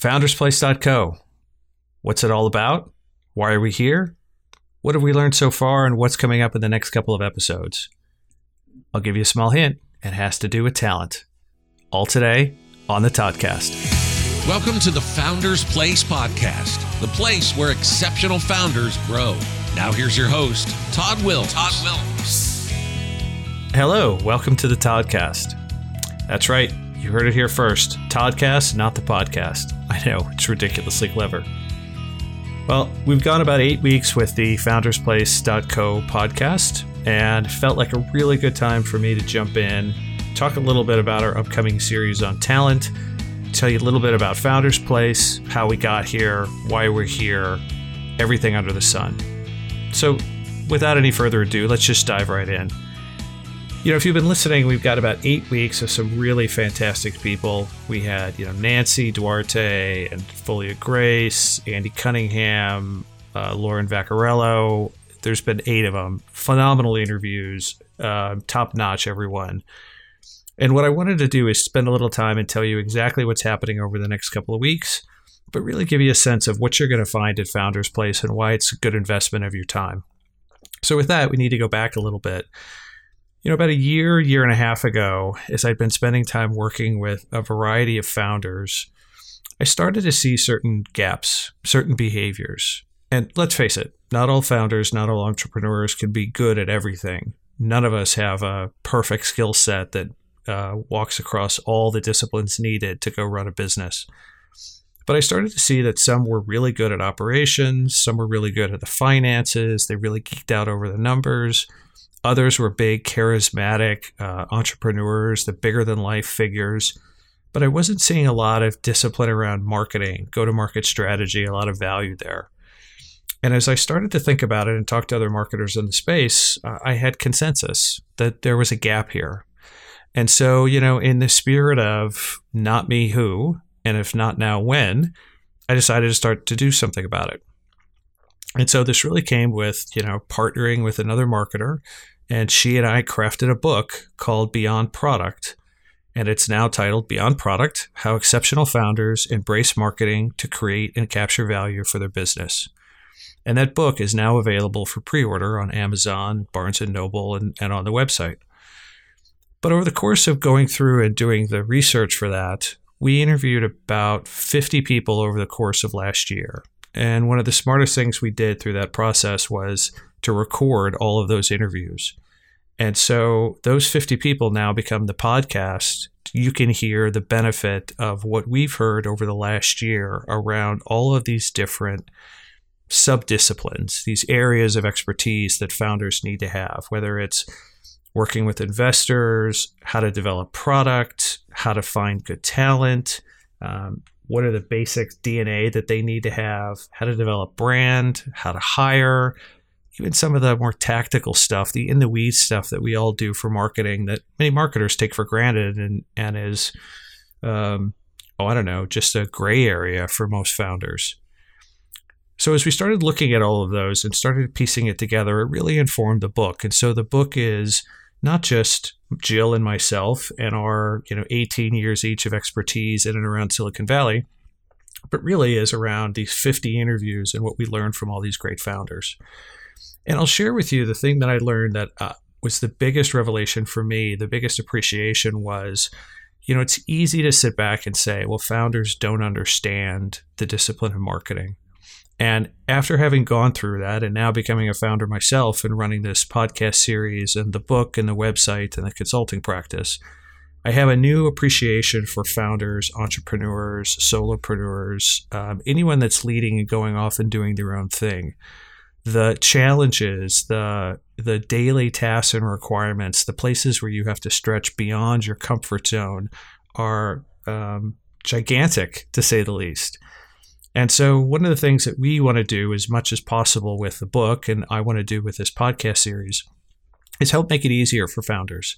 Foundersplace.co. What's it all about? Why are we here? What have we learned so far, and what's coming up in the next couple of episodes? I'll give you a small hint. It has to do with talent. All today on the Toddcast. Welcome to the Founders Place podcast, the place where exceptional founders grow. Now here's your host, Todd Wilms. Todd Wilms. Hello, welcome to the Toddcast. That's right, you heard it here first. Toddcast, not the podcast. I know, it's ridiculously clever. Well, we've gone about eight weeks with the foundersplace.co podcast, and felt like a really good time for me to jump in, talk a little bit about our upcoming series on talent, tell you a little bit about Founders Place, how we got here, why we're here, everything under the sun. So, without any further ado, let's just dive right in. You know, if you've been listening, we've got about eight weeks of some really fantastic people. We had, you know, Nancy Duarte and Folia Grace, Andy Cunningham, uh, Lauren Vaccarello. There's been eight of them. Phenomenal interviews, uh, top notch, everyone. And what I wanted to do is spend a little time and tell you exactly what's happening over the next couple of weeks, but really give you a sense of what you're going to find at Founders Place and why it's a good investment of your time. So, with that, we need to go back a little bit. You know, about a year, year and a half ago, as I'd been spending time working with a variety of founders, I started to see certain gaps, certain behaviors. And let's face it, not all founders, not all entrepreneurs can be good at everything. None of us have a perfect skill set that uh, walks across all the disciplines needed to go run a business. But I started to see that some were really good at operations, some were really good at the finances, they really geeked out over the numbers. Others were big, charismatic uh, entrepreneurs, the bigger than life figures. But I wasn't seeing a lot of discipline around marketing, go to market strategy, a lot of value there. And as I started to think about it and talk to other marketers in the space, uh, I had consensus that there was a gap here. And so, you know, in the spirit of not me who, and if not now, when, I decided to start to do something about it. And so this really came with, you know, partnering with another marketer. And she and I crafted a book called Beyond Product. And it's now titled Beyond Product How Exceptional Founders Embrace Marketing to Create and Capture Value for Their Business. And that book is now available for pre order on Amazon, Barnes and Noble, and, and on the website. But over the course of going through and doing the research for that, we interviewed about 50 people over the course of last year. And one of the smartest things we did through that process was to record all of those interviews. And so those 50 people now become the podcast. You can hear the benefit of what we've heard over the last year around all of these different subdisciplines, these areas of expertise that founders need to have, whether it's working with investors, how to develop product, how to find good talent, um, what are the basic DNA that they need to have, how to develop brand, how to hire, even some of the more tactical stuff, the in the weeds stuff that we all do for marketing that many marketers take for granted and and is um, oh I don't know just a gray area for most founders. So as we started looking at all of those and started piecing it together, it really informed the book. And so the book is not just Jill and myself and our, you know, 18 years each of expertise in and around Silicon Valley, but really is around these 50 interviews and what we learned from all these great founders. And I'll share with you the thing that I learned that uh, was the biggest revelation for me, the biggest appreciation was, you know, it's easy to sit back and say, well, founders don't understand the discipline of marketing. And after having gone through that and now becoming a founder myself and running this podcast series and the book and the website and the consulting practice, I have a new appreciation for founders, entrepreneurs, solopreneurs, um, anyone that's leading and going off and doing their own thing. The challenges, the the daily tasks and requirements, the places where you have to stretch beyond your comfort zone are um, gigantic, to say the least. And so, one of the things that we want to do as much as possible with the book, and I want to do with this podcast series, is help make it easier for founders.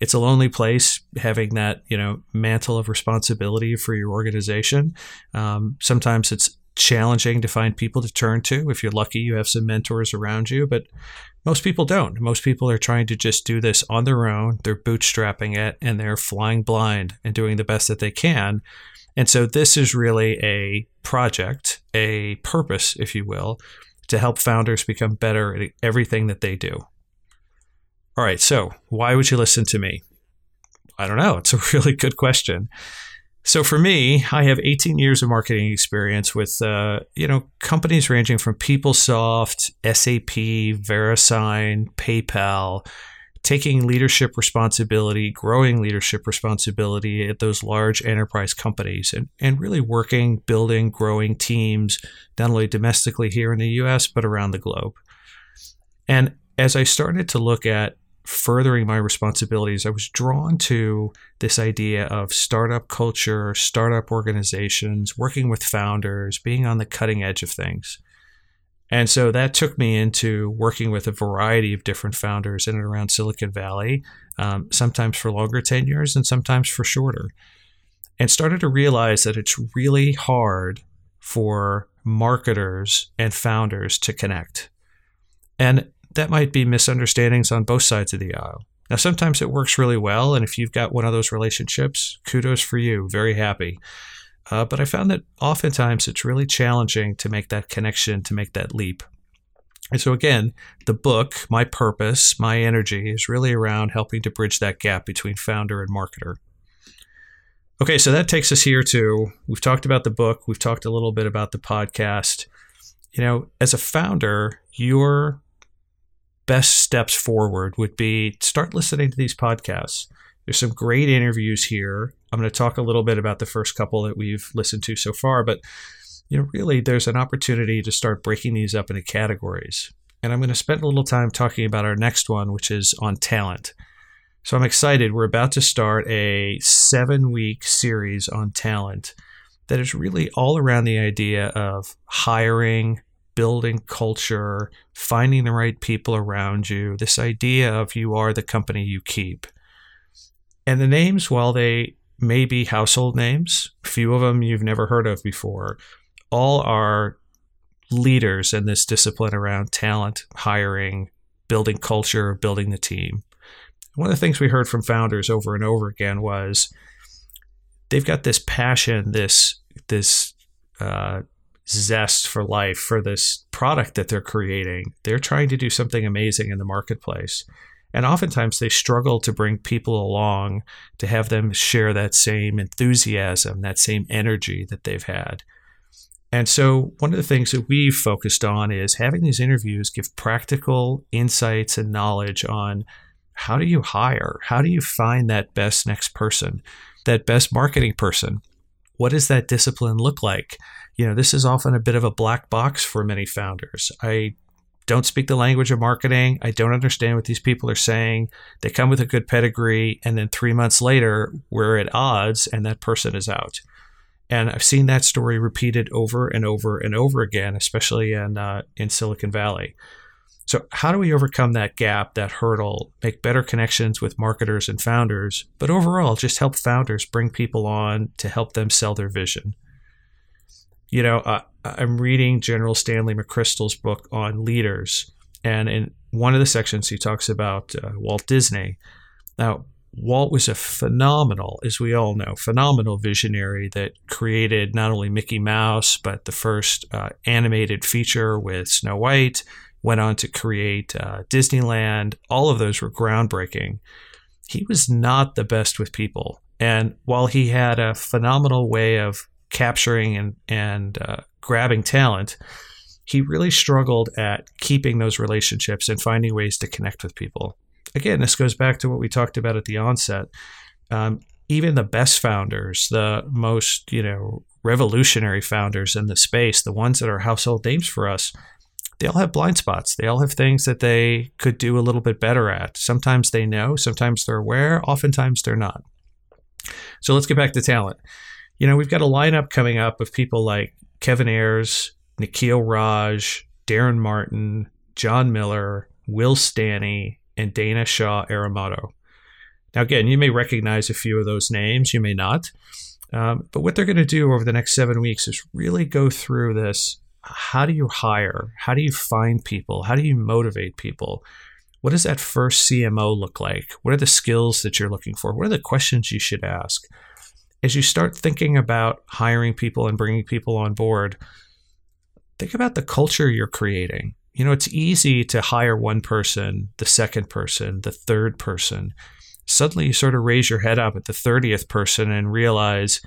It's a lonely place having that you know mantle of responsibility for your organization. Um, sometimes it's challenging to find people to turn to. If you're lucky, you have some mentors around you, but most people don't. Most people are trying to just do this on their own. They're bootstrapping it and they're flying blind and doing the best that they can And so this is really a project, a purpose, if you will, to help founders become better at everything that they do. All right, so why would you listen to me? I don't know. It's a really good question. So for me, I have 18 years of marketing experience with, uh, you know, companies ranging from PeopleSoft, SAP, VeriSign, PayPal, taking leadership responsibility, growing leadership responsibility at those large enterprise companies, and, and really working, building, growing teams, not only domestically here in the US, but around the globe. And as I started to look at furthering my responsibilities, I was drawn to this idea of startup culture, startup organizations, working with founders, being on the cutting edge of things. And so that took me into working with a variety of different founders in and around Silicon Valley, um, sometimes for longer tenures and sometimes for shorter. And started to realize that it's really hard for marketers and founders to connect. And that might be misunderstandings on both sides of the aisle. Now, sometimes it works really well. And if you've got one of those relationships, kudos for you. Very happy. Uh, but I found that oftentimes it's really challenging to make that connection, to make that leap. And so, again, the book, my purpose, my energy is really around helping to bridge that gap between founder and marketer. Okay, so that takes us here to we've talked about the book, we've talked a little bit about the podcast. You know, as a founder, your best steps forward would be start listening to these podcasts. There's some great interviews here. I'm going to talk a little bit about the first couple that we've listened to so far, but you know, really there's an opportunity to start breaking these up into categories. And I'm going to spend a little time talking about our next one, which is on talent. So I'm excited. We're about to start a seven week series on talent that is really all around the idea of hiring, building culture, finding the right people around you, this idea of you are the company you keep. And the names, while they may be household names, a few of them you've never heard of before, all are leaders in this discipline around talent, hiring, building culture, building the team. One of the things we heard from founders over and over again was they've got this passion, this this uh, zest for life for this product that they're creating. They're trying to do something amazing in the marketplace. And oftentimes they struggle to bring people along to have them share that same enthusiasm, that same energy that they've had. And so, one of the things that we've focused on is having these interviews give practical insights and knowledge on how do you hire? How do you find that best next person, that best marketing person? What does that discipline look like? You know, this is often a bit of a black box for many founders. I don't speak the language of marketing. I don't understand what these people are saying. They come with a good pedigree, and then three months later, we're at odds, and that person is out. And I've seen that story repeated over and over and over again, especially in uh, in Silicon Valley. So, how do we overcome that gap, that hurdle, make better connections with marketers and founders, but overall just help founders bring people on to help them sell their vision? You know, uh, I'm reading General Stanley McChrystal's book on leaders, and in one of the sections he talks about uh, Walt Disney. Now, Walt was a phenomenal, as we all know, phenomenal visionary that created not only Mickey Mouse, but the first uh, animated feature with Snow White, went on to create uh, Disneyland. All of those were groundbreaking. He was not the best with people. And while he had a phenomenal way of capturing and, and uh, grabbing talent, he really struggled at keeping those relationships and finding ways to connect with people. Again, this goes back to what we talked about at the onset. Um, even the best founders, the most you know revolutionary founders in the space, the ones that are household names for us, they all have blind spots. They all have things that they could do a little bit better at. Sometimes they know, sometimes they're aware, oftentimes they're not. So let's get back to talent. You know, we've got a lineup coming up of people like Kevin Ayers, Nikhil Raj, Darren Martin, John Miller, Will Staney, and Dana Shaw Aramoto. Now, again, you may recognize a few of those names, you may not. Um, but what they're going to do over the next seven weeks is really go through this. How do you hire? How do you find people? How do you motivate people? What does that first CMO look like? What are the skills that you're looking for? What are the questions you should ask? As you start thinking about hiring people and bringing people on board, think about the culture you're creating. You know, it's easy to hire one person, the second person, the third person. Suddenly you sort of raise your head up at the 30th person and realize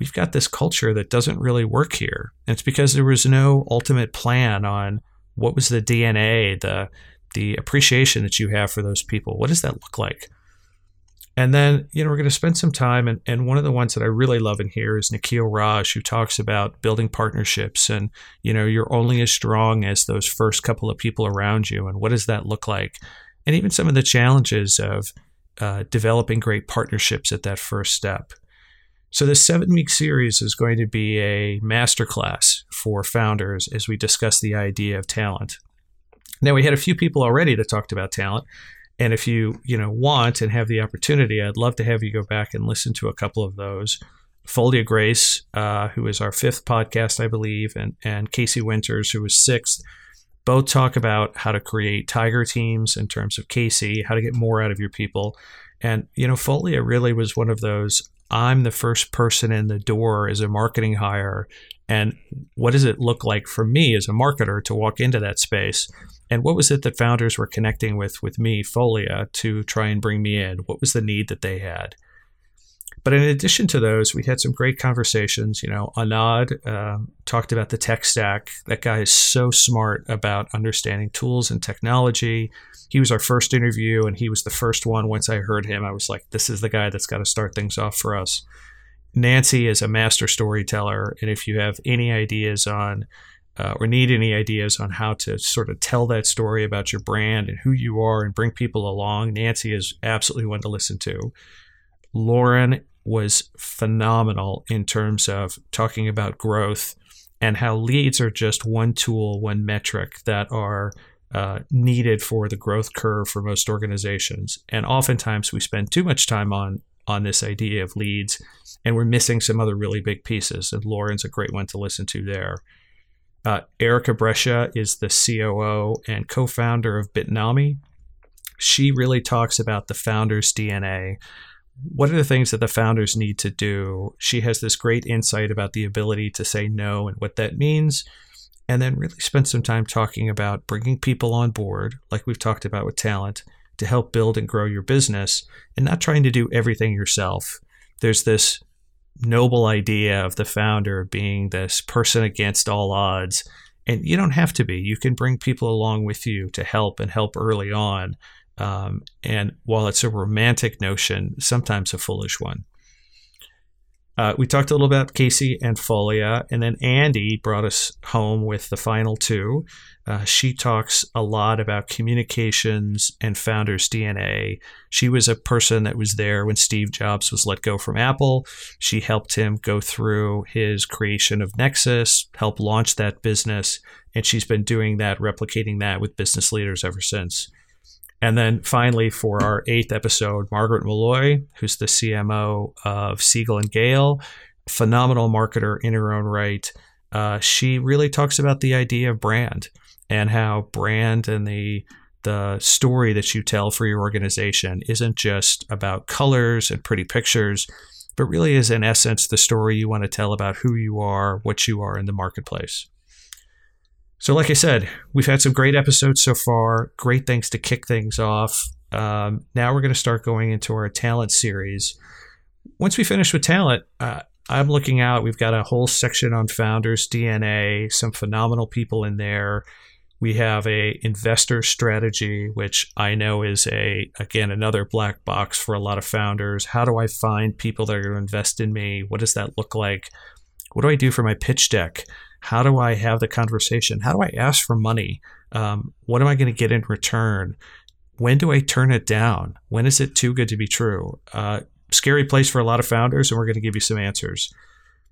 we've got this culture that doesn't really work here. And it's because there was no ultimate plan on what was the DNA, the the appreciation that you have for those people. What does that look like? And then, you know, we're going to spend some time. And, and one of the ones that I really love in here is Nikhil Raj, who talks about building partnerships. And, you know, you're only as strong as those first couple of people around you. And what does that look like? And even some of the challenges of uh, developing great partnerships at that first step. So, this seven week series is going to be a masterclass for founders as we discuss the idea of talent. Now, we had a few people already that talked about talent. And if you you know want and have the opportunity, I'd love to have you go back and listen to a couple of those. Folia Grace, uh, who is our fifth podcast, I believe, and and Casey Winters, who was sixth, both talk about how to create tiger teams in terms of Casey, how to get more out of your people. And you know, Folia really was one of those. I'm the first person in the door as a marketing hire, and what does it look like for me as a marketer to walk into that space? And what was it that founders were connecting with with me, Folia, to try and bring me in? What was the need that they had? But in addition to those, we had some great conversations. You know, Anad uh, talked about the tech stack. That guy is so smart about understanding tools and technology. He was our first interview, and he was the first one. Once I heard him, I was like, this is the guy that's got to start things off for us. Nancy is a master storyteller. And if you have any ideas on uh, or need any ideas on how to sort of tell that story about your brand and who you are and bring people along, Nancy is absolutely one to listen to. Lauren was phenomenal in terms of talking about growth and how leads are just one tool, one metric that are uh, needed for the growth curve for most organizations. And oftentimes we spend too much time on on this idea of leads, and we're missing some other really big pieces. And Lauren's a great one to listen to there. Uh, Erica Brescia is the COO and co founder of Bitnami. She really talks about the founder's DNA. What are the things that the founders need to do? She has this great insight about the ability to say no and what that means. And then really spend some time talking about bringing people on board, like we've talked about with talent, to help build and grow your business and not trying to do everything yourself. There's this noble idea of the founder being this person against all odds. And you don't have to be. You can bring people along with you to help and help early on. Um, and while it's a romantic notion, sometimes a foolish one. Uh, we talked a little about Casey and Folia, and then Andy brought us home with the final two. Uh, she talks a lot about communications and founders' DNA. She was a person that was there when Steve Jobs was let go from Apple. She helped him go through his creation of Nexus, help launch that business, and she's been doing that, replicating that with business leaders ever since. And then finally, for our eighth episode, Margaret Molloy, who's the CMO of Siegel and Gale, phenomenal marketer in her own right. Uh, she really talks about the idea of brand and how brand and the the story that you tell for your organization isn't just about colors and pretty pictures, but really is in essence the story you want to tell about who you are, what you are in the marketplace. So, like I said, we've had some great episodes so far, great things to kick things off. Um, now we're going to start going into our talent series. Once we finish with talent, uh, I'm looking out. We've got a whole section on founders DNA, some phenomenal people in there. We have a investor strategy, which I know is a again another black box for a lot of founders. How do I find people that are going to invest in me? What does that look like? What do I do for my pitch deck? How do I have the conversation? How do I ask for money? Um, what am I going to get in return? When do I turn it down? When is it too good to be true? Uh, scary place for a lot of founders, and we're going to give you some answers.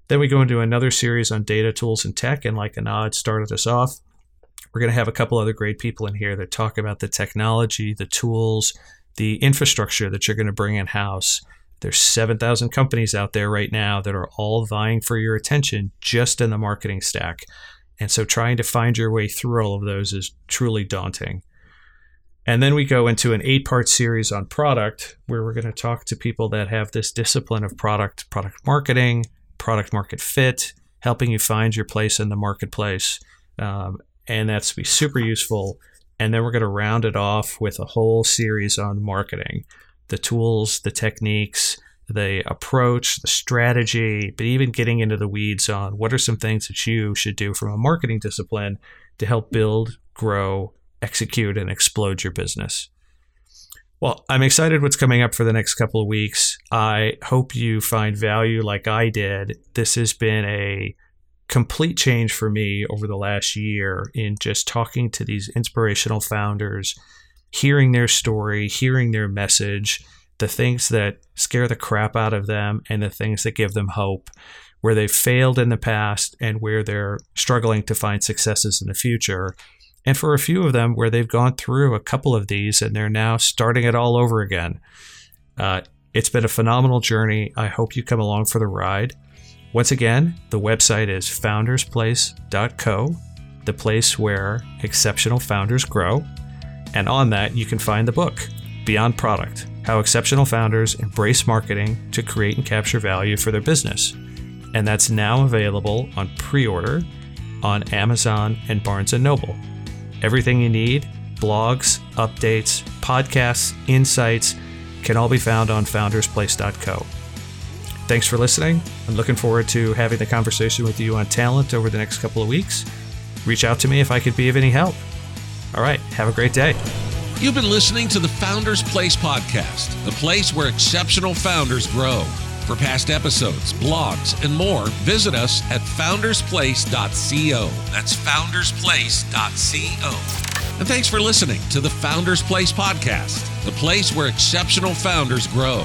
Then we go into another series on data tools and tech, and like Anad started us off, we're going to have a couple other great people in here that talk about the technology, the tools, the infrastructure that you're going to bring in house. There's 7,000 companies out there right now that are all vying for your attention just in the marketing stack. And so trying to find your way through all of those is truly daunting. And then we go into an eight part series on product where we're going to talk to people that have this discipline of product, product marketing, product market fit, helping you find your place in the marketplace. Um, and that's be super useful. And then we're going to round it off with a whole series on marketing the tools, the techniques, the approach, the strategy, but even getting into the weeds on what are some things that you should do from a marketing discipline to help build, grow, execute, and explode your business. Well, I'm excited what's coming up for the next couple of weeks. I hope you find value like I did. This has been a complete change for me over the last year in just talking to these inspirational founders, hearing their story, hearing their message, the things that scare the crap out of them, and the things that give them hope, where they've failed in the past and where they're struggling to find successes in the future. And for a few of them, where they've gone through a couple of these and they're now starting it all over again. Uh, it's been a phenomenal journey. I hope you come along for the ride. Once again, the website is foundersplace.co, the place where exceptional founders grow. And on that, you can find the book, Beyond Product How Exceptional Founders Embrace Marketing to Create and Capture Value for Their Business. And that's now available on pre order on Amazon and Barnes and Noble. Everything you need blogs, updates, podcasts, insights can all be found on foundersplace.co. Thanks for listening. I'm looking forward to having the conversation with you on talent over the next couple of weeks. Reach out to me if I could be of any help. All right, have a great day. You've been listening to the Founders Place podcast, the place where exceptional founders grow. For past episodes, blogs, and more, visit us at foundersplace.co. That's foundersplace.co. And thanks for listening to the Founders Place podcast, the place where exceptional founders grow.